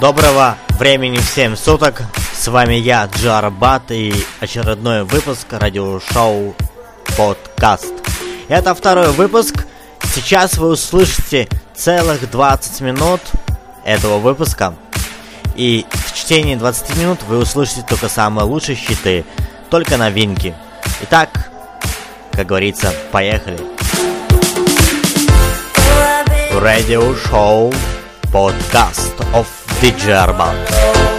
Доброго времени всем суток. С вами я, Джарбат, и очередной выпуск радиошоу подкаст. Это второй выпуск. Сейчас вы услышите целых 20 минут этого выпуска. И в течение 20 минут вы услышите только самые лучшие щиты, только новинки. Итак, как говорится, поехали. Радиошоу подкаст of di Gerba.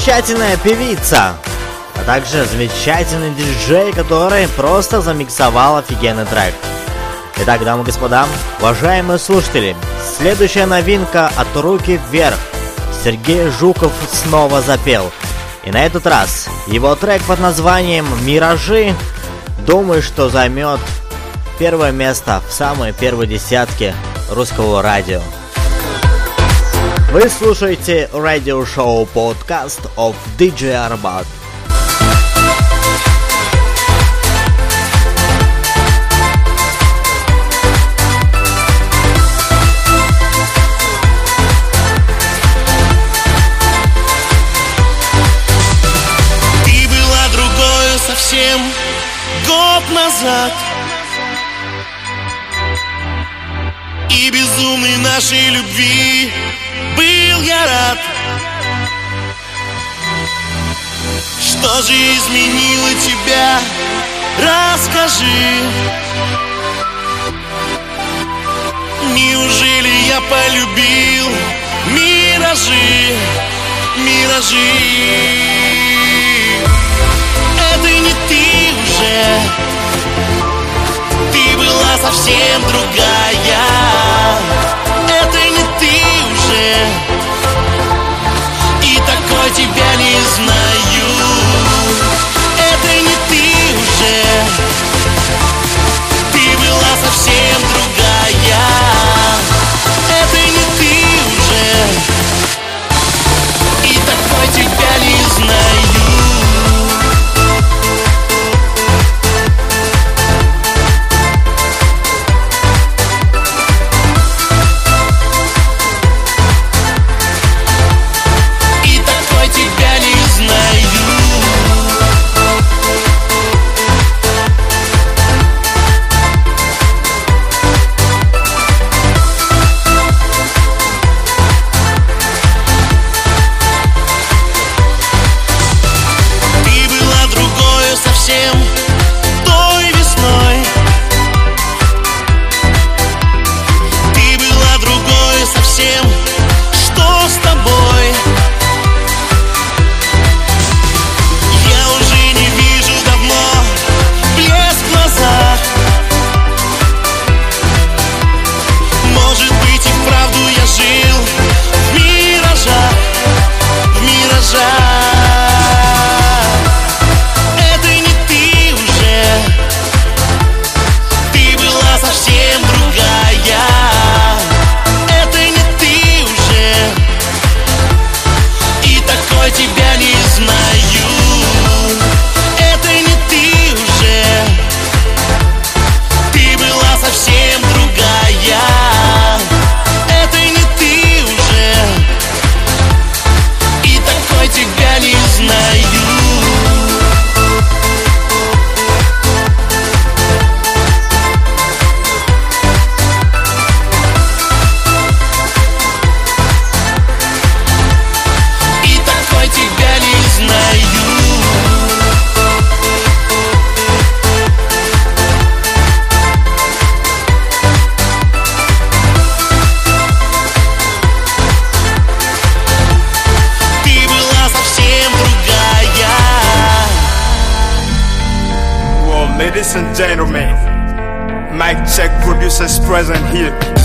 Замечательная певица, а также замечательный диджей, который просто замиксовал офигенный трек. Итак, дамы и господа, уважаемые слушатели, следующая новинка от руки вверх. Сергей Жуков снова запел. И на этот раз его трек под названием «Миражи» думаю, что займет первое место в самой первой десятке русского радио. Вы слушаете радиошоу подкаст of DJ Arbat. Ты была другой совсем год назад И безумной нашей любви был я рад Что же изменило тебя? Расскажи. Неужели я полюбил миражи, миражи? Это не ты уже. Ты была совсем другая Ladies and gentlemen, Mike Check producers present here.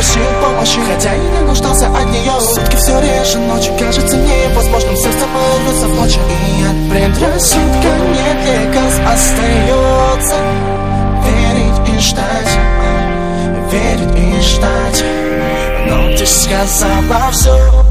попросил помощи Хотя и не нуждался от нее Сутки все реже ночи Кажется невозможным. Все становится в ночи И от предрассудка нет лекарств Остается верить и ждать. Верить и ждать. Но ты сказала все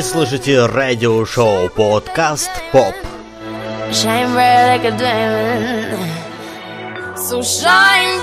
Вы слушаете радио-шоу подкаст «Поп». Shine bright like a diamond. So shine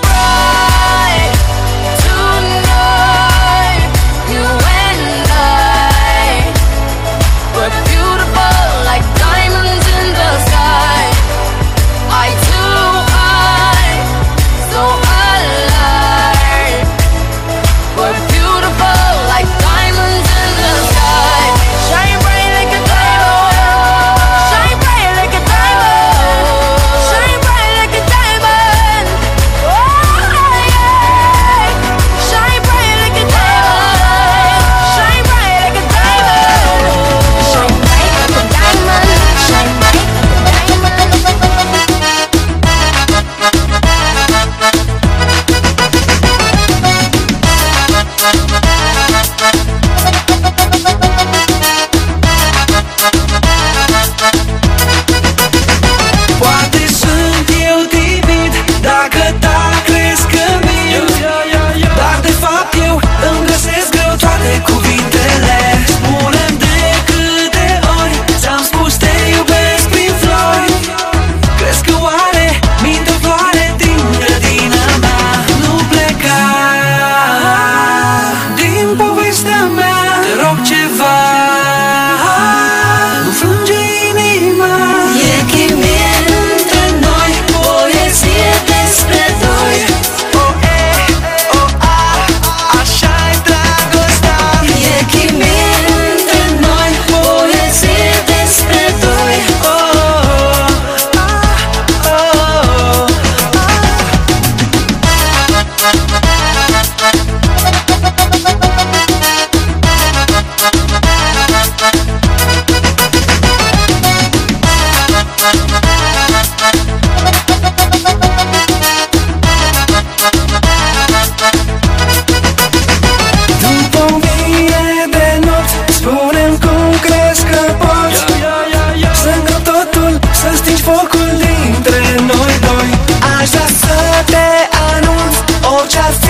just